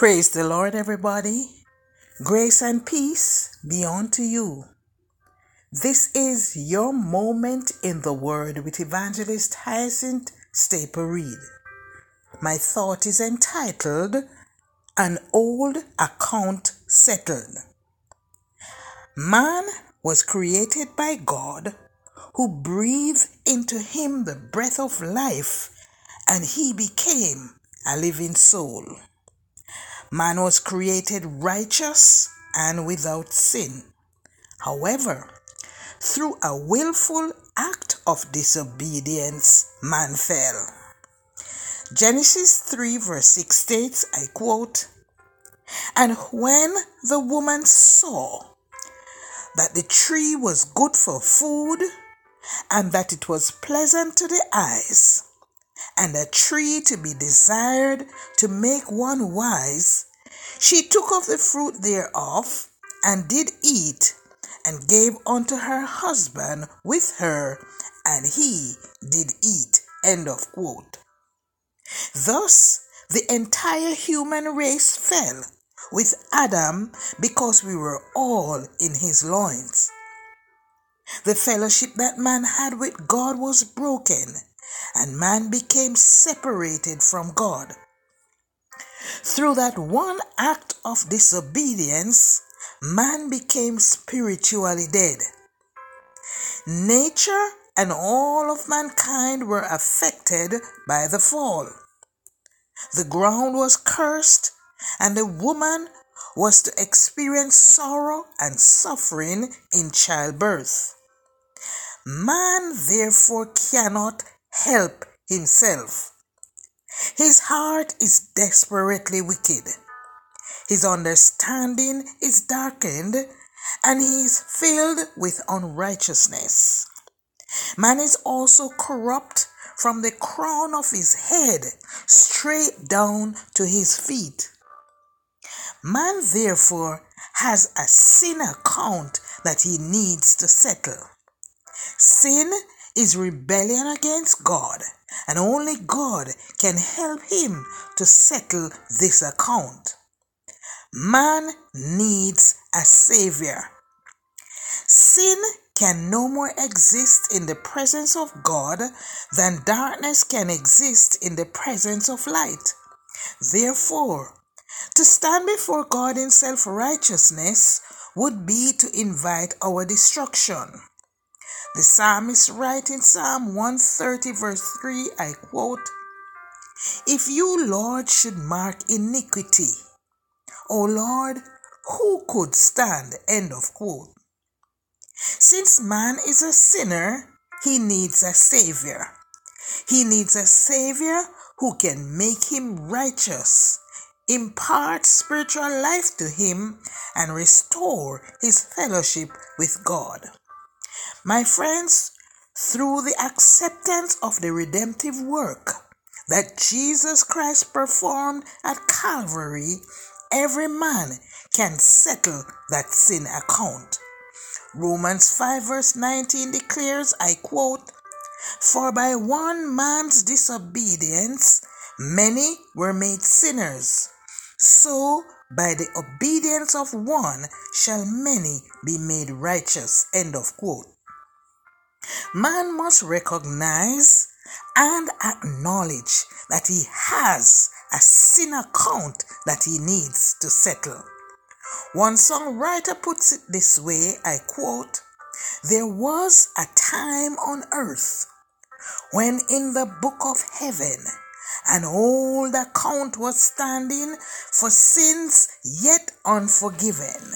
Praise the Lord, everybody. Grace and peace be unto you. This is your moment in the Word with Evangelist Hyacinth Staple Reed. My thought is entitled An Old Account Settled. Man was created by God, who breathed into him the breath of life, and he became a living soul. Man was created righteous and without sin. However, through a willful act of disobedience, man fell. Genesis 3 verse 6 states, I quote, And when the woman saw that the tree was good for food, and that it was pleasant to the eyes, and a tree to be desired to make one wise, she took of the fruit thereof and did eat, and gave unto her husband with her, and he did eat. End of quote. Thus, the entire human race fell with Adam because we were all in his loins. The fellowship that man had with God was broken, and man became separated from God. Through that one act of disobedience, man became spiritually dead. Nature and all of mankind were affected by the fall. The ground was cursed, and the woman was to experience sorrow and suffering in childbirth. Man therefore cannot help himself. His heart is desperately wicked. His understanding is darkened, and he is filled with unrighteousness. Man is also corrupt from the crown of his head straight down to his feet. Man therefore has a sin account that he needs to settle. Sin is rebellion against God, and only God can help him to settle this account. Man needs a savior. Sin can no more exist in the presence of God than darkness can exist in the presence of light. Therefore, to stand before God in self righteousness would be to invite our destruction. The psalmist writes in Psalm 130, verse 3, I quote, If you, Lord, should mark iniquity, O Lord, who could stand? End of quote. Since man is a sinner, he needs a savior. He needs a savior who can make him righteous, impart spiritual life to him, and restore his fellowship with God. My friends, through the acceptance of the redemptive work that Jesus Christ performed at Calvary, every man can settle that sin account. Romans 5 verse 19 declares, I quote, For by one man's disobedience many were made sinners. So by the obedience of one shall many be made righteous. End of quote. Man must recognize and acknowledge that he has a sin account that he needs to settle. One songwriter puts it this way I quote, There was a time on earth when in the book of heaven an old account was standing for sins yet unforgiven.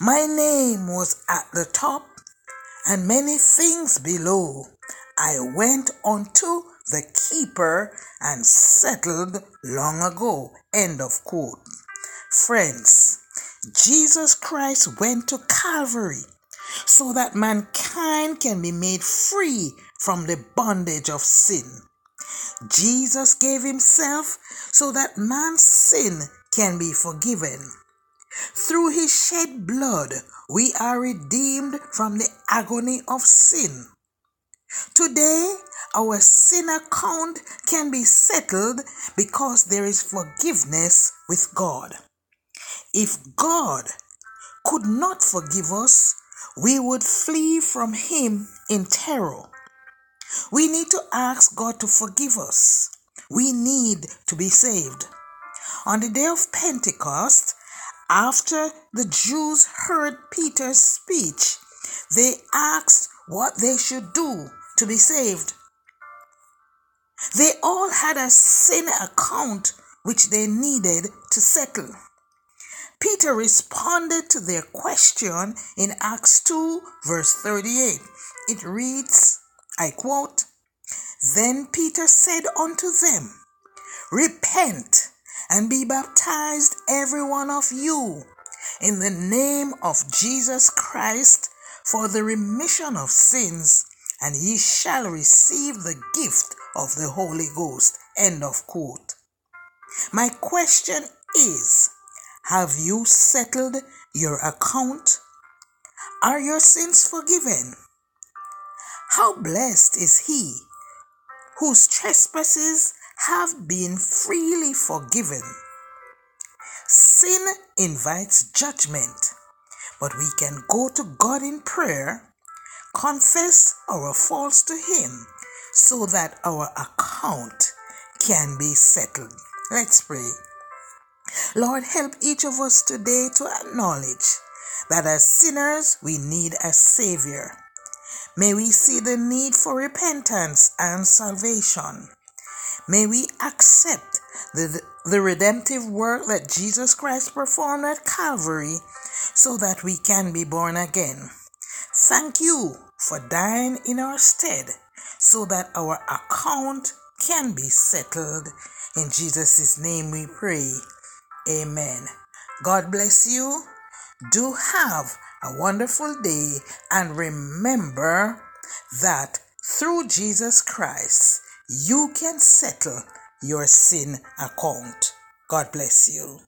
My name was at the top and many things below. I went unto the keeper and settled long ago. End of quote. Friends, Jesus Christ went to Calvary so that mankind can be made free from the bondage of sin. Jesus gave himself so that man's sin can be forgiven. Through his shed blood, we are redeemed from the agony of sin. Today, our sin account can be settled because there is forgiveness with God. If God could not forgive us, we would flee from Him in terror. We need to ask God to forgive us. We need to be saved. On the day of Pentecost, after the Jews heard Peter's speech, they asked what they should do to be saved. They all had a sin account which they needed to settle. Peter responded to their question in Acts 2, verse 38. It reads, I quote, Then Peter said unto them, Repent and be baptized, every one of you, in the name of Jesus Christ for the remission of sins, and ye shall receive the gift of the Holy Ghost. End of quote. My question is, have you settled your account? Are your sins forgiven? How blessed is he whose trespasses have been freely forgiven. Sin invites judgment, but we can go to God in prayer, confess our faults to Him, so that our account can be settled. Let's pray. Lord, help each of us today to acknowledge that as sinners we need a Savior. May we see the need for repentance and salvation. May we accept the, the redemptive work that Jesus Christ performed at Calvary so that we can be born again. Thank you for dying in our stead so that our account can be settled. In Jesus' name we pray. Amen. God bless you. Do have a wonderful day and remember that through Jesus Christ, you can settle your sin account. God bless you.